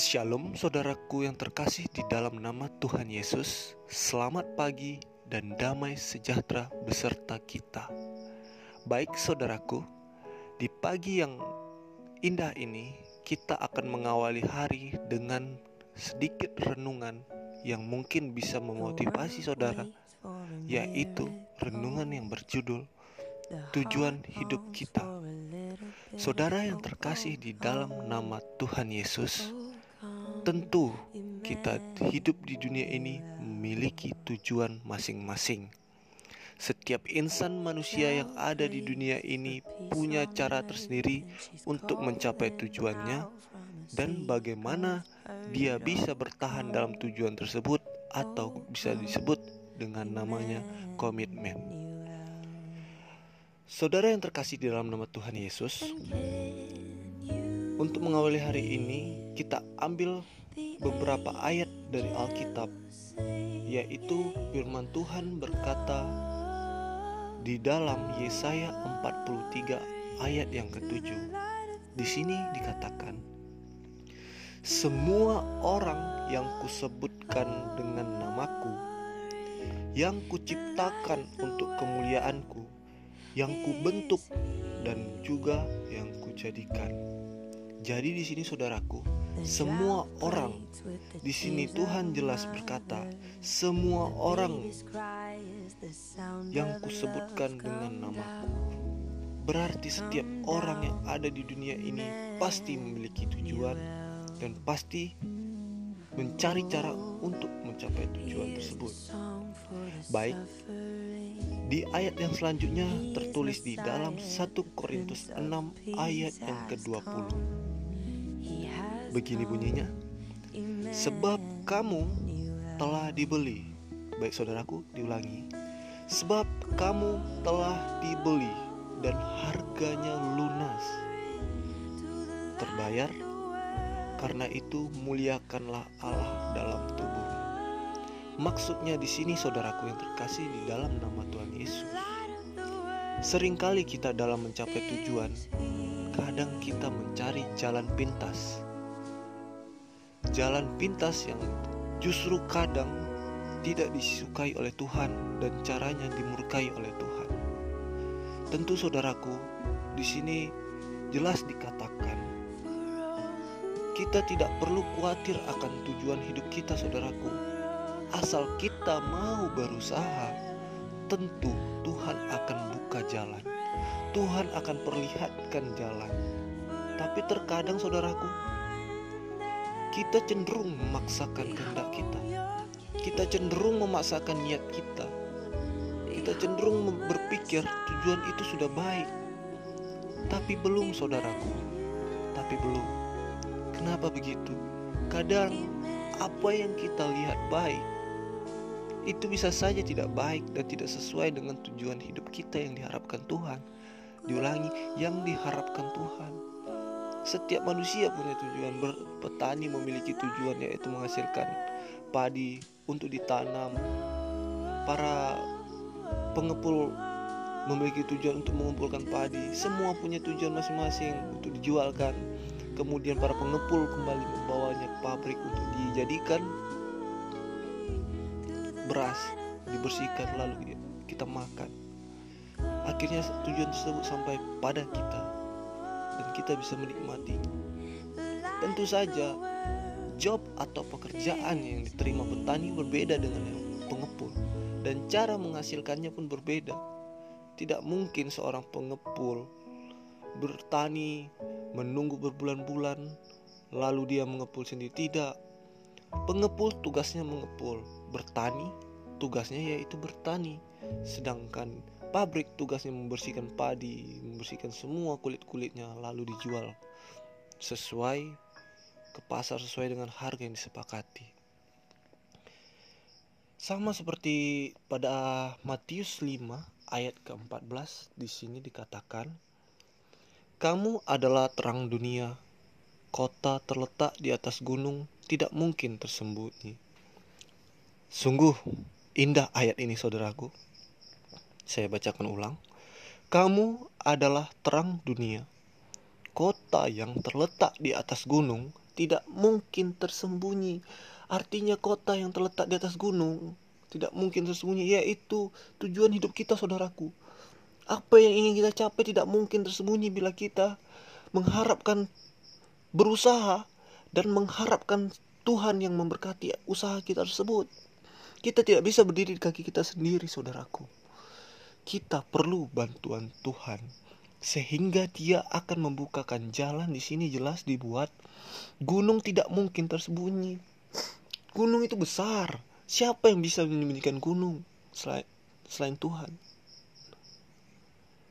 Shalom saudaraku yang terkasih di dalam nama Tuhan Yesus. Selamat pagi dan damai sejahtera beserta kita. Baik saudaraku Di pagi yang indah ini Kita akan mengawali hari dengan sedikit renungan Yang mungkin bisa memotivasi saudara Yaitu renungan yang berjudul Tujuan hidup kita. Saudara yang terkasih di dalam nama Tuhan Yesus Tentu kita hidup di dunia ini memiliki tujuan masing-masing. Setiap insan manusia yang ada di dunia ini punya cara tersendiri untuk mencapai tujuannya dan bagaimana dia bisa bertahan dalam tujuan tersebut atau bisa disebut dengan namanya komitmen. Saudara yang terkasih di dalam nama Tuhan Yesus, untuk mengawali hari ini, kita ambil beberapa ayat dari Alkitab, yaitu firman Tuhan berkata di dalam Yesaya 43 ayat yang ketujuh. Di sini dikatakan, semua orang yang kusebutkan dengan namaku, yang kuciptakan untuk kemuliaanku, yang kubentuk dan juga yang kujadikan. Jadi di sini saudaraku, semua orang di sini Tuhan jelas berkata, semua orang yang kusebutkan dengan namaku. Berarti setiap orang yang ada di dunia ini pasti memiliki tujuan dan pasti mencari cara untuk mencapai tujuan tersebut. Baik, di ayat yang selanjutnya tertulis di dalam 1 Korintus 6 ayat yang ke-20. Begini bunyinya. Sebab kamu telah dibeli. Baik saudaraku, diulangi. Sebab kamu telah dibeli dan harganya lunas. Terbayar. Karena itu muliakanlah Allah dalam tubuh. Maksudnya di sini saudaraku yang terkasih di dalam nama Tuhan Yesus. Seringkali kita dalam mencapai tujuan, kadang kita mencari jalan pintas jalan pintas yang justru kadang tidak disukai oleh Tuhan dan caranya dimurkai oleh Tuhan. Tentu saudaraku, di sini jelas dikatakan kita tidak perlu khawatir akan tujuan hidup kita saudaraku. Asal kita mau berusaha, tentu Tuhan akan buka jalan. Tuhan akan perlihatkan jalan. Tapi terkadang saudaraku, kita cenderung memaksakan kehendak kita. Kita cenderung memaksakan niat kita. Kita cenderung berpikir tujuan itu sudah baik. Tapi belum saudaraku. Tapi belum. Kenapa begitu? Kadang apa yang kita lihat baik itu bisa saja tidak baik dan tidak sesuai dengan tujuan hidup kita yang diharapkan Tuhan. Diulangi, yang diharapkan Tuhan. Setiap manusia punya tujuan. Petani memiliki tujuan yaitu menghasilkan padi untuk ditanam. Para pengepul memiliki tujuan untuk mengumpulkan padi. Semua punya tujuan masing-masing untuk dijualkan. Kemudian para pengepul kembali membawanya ke pabrik untuk dijadikan beras, dibersihkan lalu kita makan. Akhirnya tujuan tersebut sampai pada kita dan kita bisa menikmati. Tentu saja, job atau pekerjaan yang diterima petani berbeda dengan yang pengepul dan cara menghasilkannya pun berbeda. Tidak mungkin seorang pengepul bertani menunggu berbulan-bulan lalu dia mengepul sendiri tidak. Pengepul tugasnya mengepul, bertani tugasnya yaitu bertani. Sedangkan Pabrik tugasnya membersihkan padi, membersihkan semua kulit-kulitnya lalu dijual sesuai ke pasar sesuai dengan harga yang disepakati. Sama seperti pada Matius 5 ayat ke-14 di sini dikatakan, "Kamu adalah terang dunia. Kota terletak di atas gunung tidak mungkin tersembunyi." Sungguh indah ayat ini saudaraku. Saya bacakan ulang. Kamu adalah terang dunia. Kota yang terletak di atas gunung tidak mungkin tersembunyi. Artinya kota yang terletak di atas gunung tidak mungkin tersembunyi yaitu tujuan hidup kita saudaraku. Apa yang ingin kita capai tidak mungkin tersembunyi bila kita mengharapkan berusaha dan mengharapkan Tuhan yang memberkati usaha kita tersebut. Kita tidak bisa berdiri di kaki kita sendiri, saudaraku. Kita perlu bantuan Tuhan sehingga dia akan membukakan jalan di sini jelas dibuat gunung tidak mungkin tersembunyi. Gunung itu besar. Siapa yang bisa menyembunyikan gunung selain, selain Tuhan?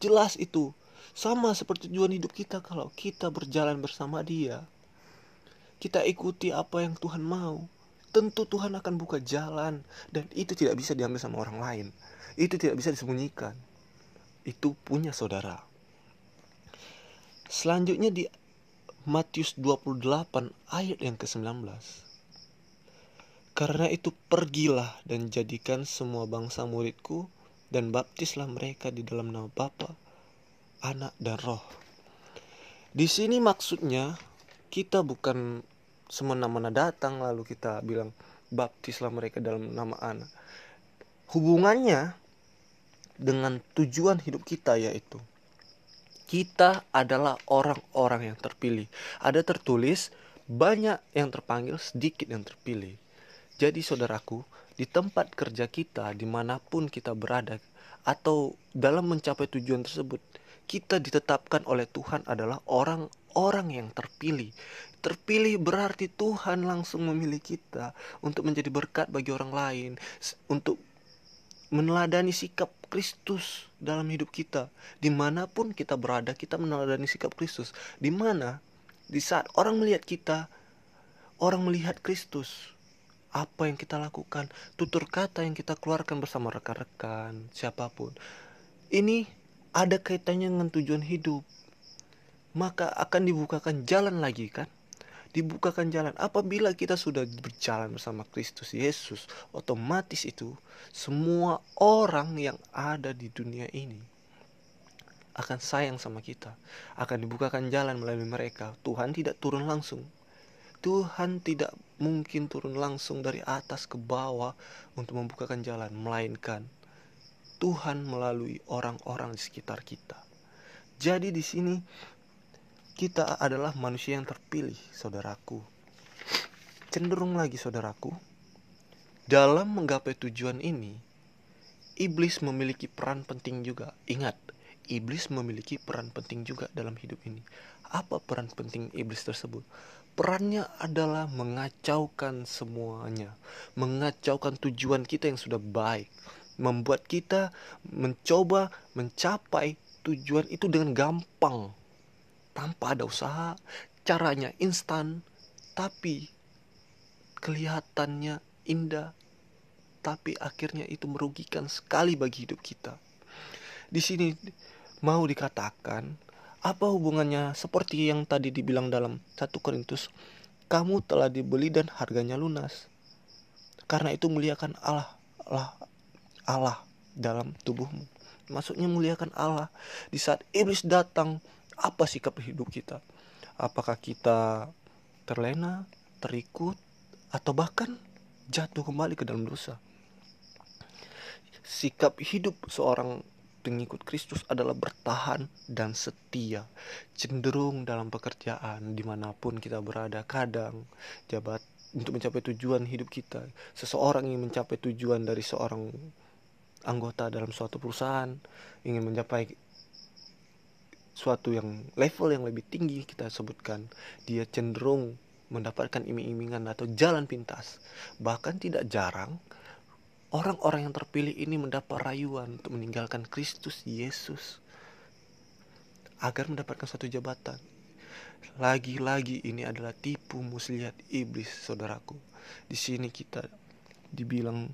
Jelas itu. Sama seperti tujuan hidup kita kalau kita berjalan bersama dia. Kita ikuti apa yang Tuhan mau. Tentu Tuhan akan buka jalan dan itu tidak bisa diambil sama orang lain. Itu tidak bisa disembunyikan. Itu punya saudara. Selanjutnya di Matius 28 ayat yang ke-19. Karena itu pergilah dan jadikan semua bangsa muridku dan baptislah mereka di dalam nama Bapa, Anak dan Roh. Di sini maksudnya kita bukan semena-mena datang lalu kita bilang baptislah mereka dalam nama anak. Hubungannya dengan tujuan hidup kita yaitu kita adalah orang-orang yang terpilih. Ada tertulis banyak yang terpanggil, sedikit yang terpilih. Jadi saudaraku, di tempat kerja kita, di mana pun kita berada, atau dalam mencapai tujuan tersebut, kita ditetapkan oleh Tuhan adalah orang-orang yang terpilih. Terpilih berarti Tuhan langsung memilih kita untuk menjadi berkat bagi orang lain, untuk meneladani sikap Kristus dalam hidup kita. Di mana pun kita berada, kita meneladani sikap Kristus. Di mana di saat orang melihat kita, orang melihat Kristus apa yang kita lakukan, tutur kata yang kita keluarkan bersama rekan-rekan, siapa pun. Ini ada kaitannya dengan tujuan hidup. Maka akan dibukakan jalan lagi kan? Dibukakan jalan apabila kita sudah berjalan bersama Kristus Yesus, otomatis itu semua orang yang ada di dunia ini akan sayang sama kita, akan dibukakan jalan melalui mereka. Tuhan tidak turun langsung, Tuhan tidak mungkin turun langsung dari atas ke bawah untuk membukakan jalan, melainkan Tuhan melalui orang-orang di sekitar kita. Jadi di sini kita adalah manusia yang terpilih, saudaraku. Cenderung lagi, saudaraku, dalam menggapai tujuan ini, iblis memiliki peran penting juga. Ingat, iblis memiliki peran penting juga dalam hidup ini. Apa peran penting iblis tersebut? perannya adalah mengacaukan semuanya, mengacaukan tujuan kita yang sudah baik, membuat kita mencoba mencapai tujuan itu dengan gampang, tanpa ada usaha, caranya instan, tapi kelihatannya indah, tapi akhirnya itu merugikan sekali bagi hidup kita. Di sini mau dikatakan apa hubungannya seperti yang tadi dibilang dalam 1 Korintus? Kamu telah dibeli dan harganya lunas. Karena itu muliakan Allah, Allah, Allah dalam tubuhmu. Maksudnya muliakan Allah. Di saat iblis datang, apa sikap hidup kita? Apakah kita terlena, terikut, atau bahkan jatuh kembali ke dalam dosa? Sikap hidup seorang pengikut Kristus adalah bertahan dan setia, cenderung dalam pekerjaan di mana pun kita berada. Kadang jabat untuk mencapai tujuan hidup kita, seseorang ingin mencapai tujuan dari seorang anggota dalam suatu perusahaan, ingin mencapai suatu yang level yang lebih tinggi kita sebutkan, dia cenderung mendapatkan iming-imingan atau jalan pintas. Bahkan tidak jarang Orang-orang yang terpilih ini mendapat rayuan untuk meninggalkan Kristus Yesus agar mendapatkan satu jabatan. Lagi-lagi ini adalah tipu muslihat iblis, saudaraku. Di sini kita dibilang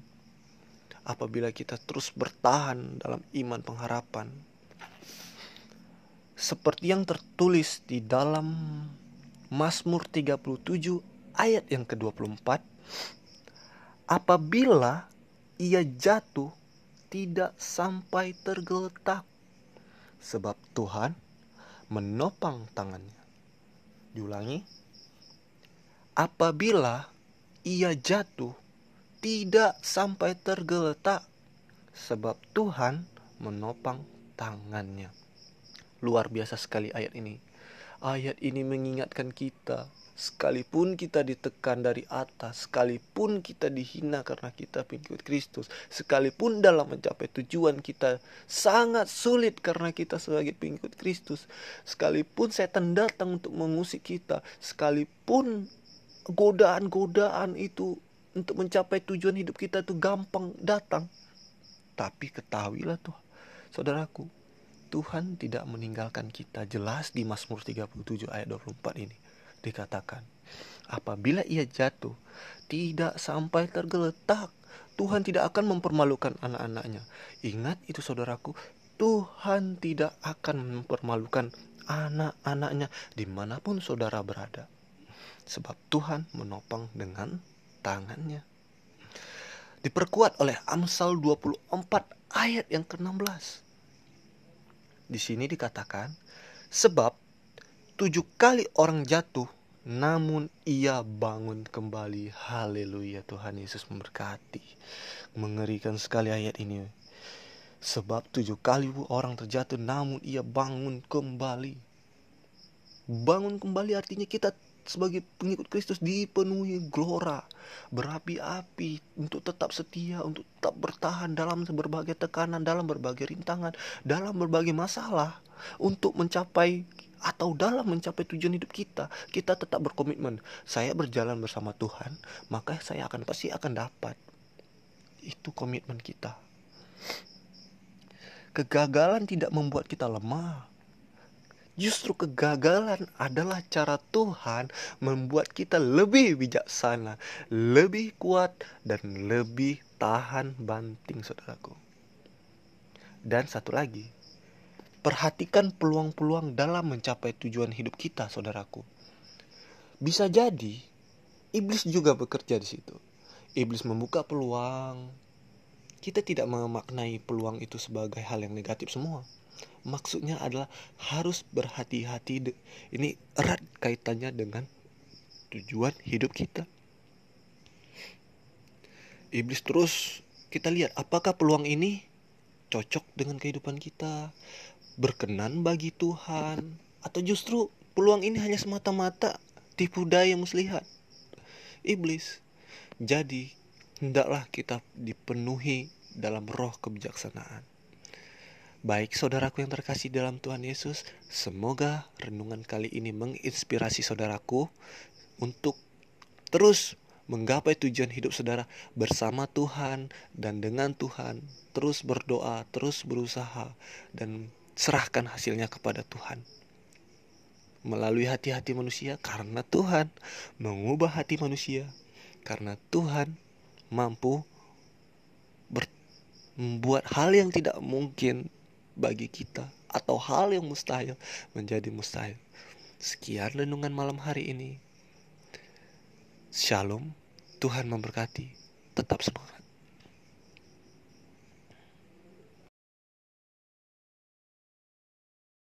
apabila kita terus bertahan dalam iman pengharapan seperti yang tertulis di dalam Mazmur 37 ayat yang ke-24 apabila ia jatuh tidak sampai tergeletak sebab Tuhan menopang tangannya. Diulangi. apabila ia jatuh tidak sampai tergeletak sebab Tuhan menopang tangannya. Luar biasa sekali ayat ini. Ayat ini mengingatkan kita Sekalipun kita ditekan dari atas, sekalipun kita dihina karena kita pengikut Kristus, sekalipun dalam mencapai tujuan kita sangat sulit karena kita sebagai pengikut Kristus, sekalipun setan datang untuk mengusik kita, sekalipun godaan-godaan itu untuk mencapai tujuan hidup kita itu gampang datang. Tapi ketahuilah tuh, saudaraku, Tuhan tidak meninggalkan kita jelas di Mazmur 37 ayat 24 ini dikatakan, apabila ia jatuh, tidak sampai tergeletak. Tuhan tidak akan mempermalukan anak-anaknya. Ingat itu saudaraku, Tuhan tidak akan mempermalukan anak-anaknya di mana pun saudara berada. Sebab Tuhan menopang dengan tangannya. Diperkuat oleh Amsal 24 ayat yang ke-16. Di sini dikatakan, sebab Tujuh kali orang jatuh, namun ia bangun kembali. Haleluya, Tuhan Yesus memberkati. Mengerikan sekali ayat ini. Sebab tujuh kali orang terjatuh, namun ia bangun kembali. Bangun kembali artinya kita sebagai pengikut Kristus dipenuhi gelora, berapi-api untuk tetap setia, untuk tetap bertahan dalam berbagai tekanan, dalam berbagai rintangan, dalam berbagai masalah, untuk mencapai atau dalam mencapai tujuan hidup kita, kita tetap berkomitmen. Saya berjalan bersama Tuhan, maka saya akan pasti akan dapat. Itu komitmen kita. Kegagalan tidak membuat kita lemah. Justru kegagalan adalah cara Tuhan membuat kita lebih bijaksana, lebih kuat, dan lebih tahan banting, saudaraku. Dan satu lagi, Perhatikan peluang-peluang dalam mencapai tujuan hidup kita, saudaraku. Bisa jadi iblis juga bekerja di situ. Iblis membuka peluang. Kita tidak memaknai peluang itu sebagai hal yang negatif semua. Maksudnya adalah harus berhati-hati. Ini erat kaitannya dengan tujuan hidup kita. Iblis terus kita lihat apakah peluang ini cocok dengan kehidupan kita berkenan bagi Tuhan atau justru peluang ini hanya semata-mata tipu daya muslihat iblis. Jadi, hendaklah kita dipenuhi dalam roh kebijaksanaan. Baik saudaraku yang terkasih dalam Tuhan Yesus, semoga renungan kali ini menginspirasi saudaraku untuk terus menggapai tujuan hidup saudara bersama Tuhan dan dengan Tuhan, terus berdoa, terus berusaha dan serahkan hasilnya kepada Tuhan. Melalui hati-hati manusia karena Tuhan mengubah hati manusia karena Tuhan mampu membuat hal yang tidak mungkin bagi kita atau hal yang mustahil menjadi mustahil. Sekian renungan malam hari ini. Shalom, Tuhan memberkati. Tetap semangat.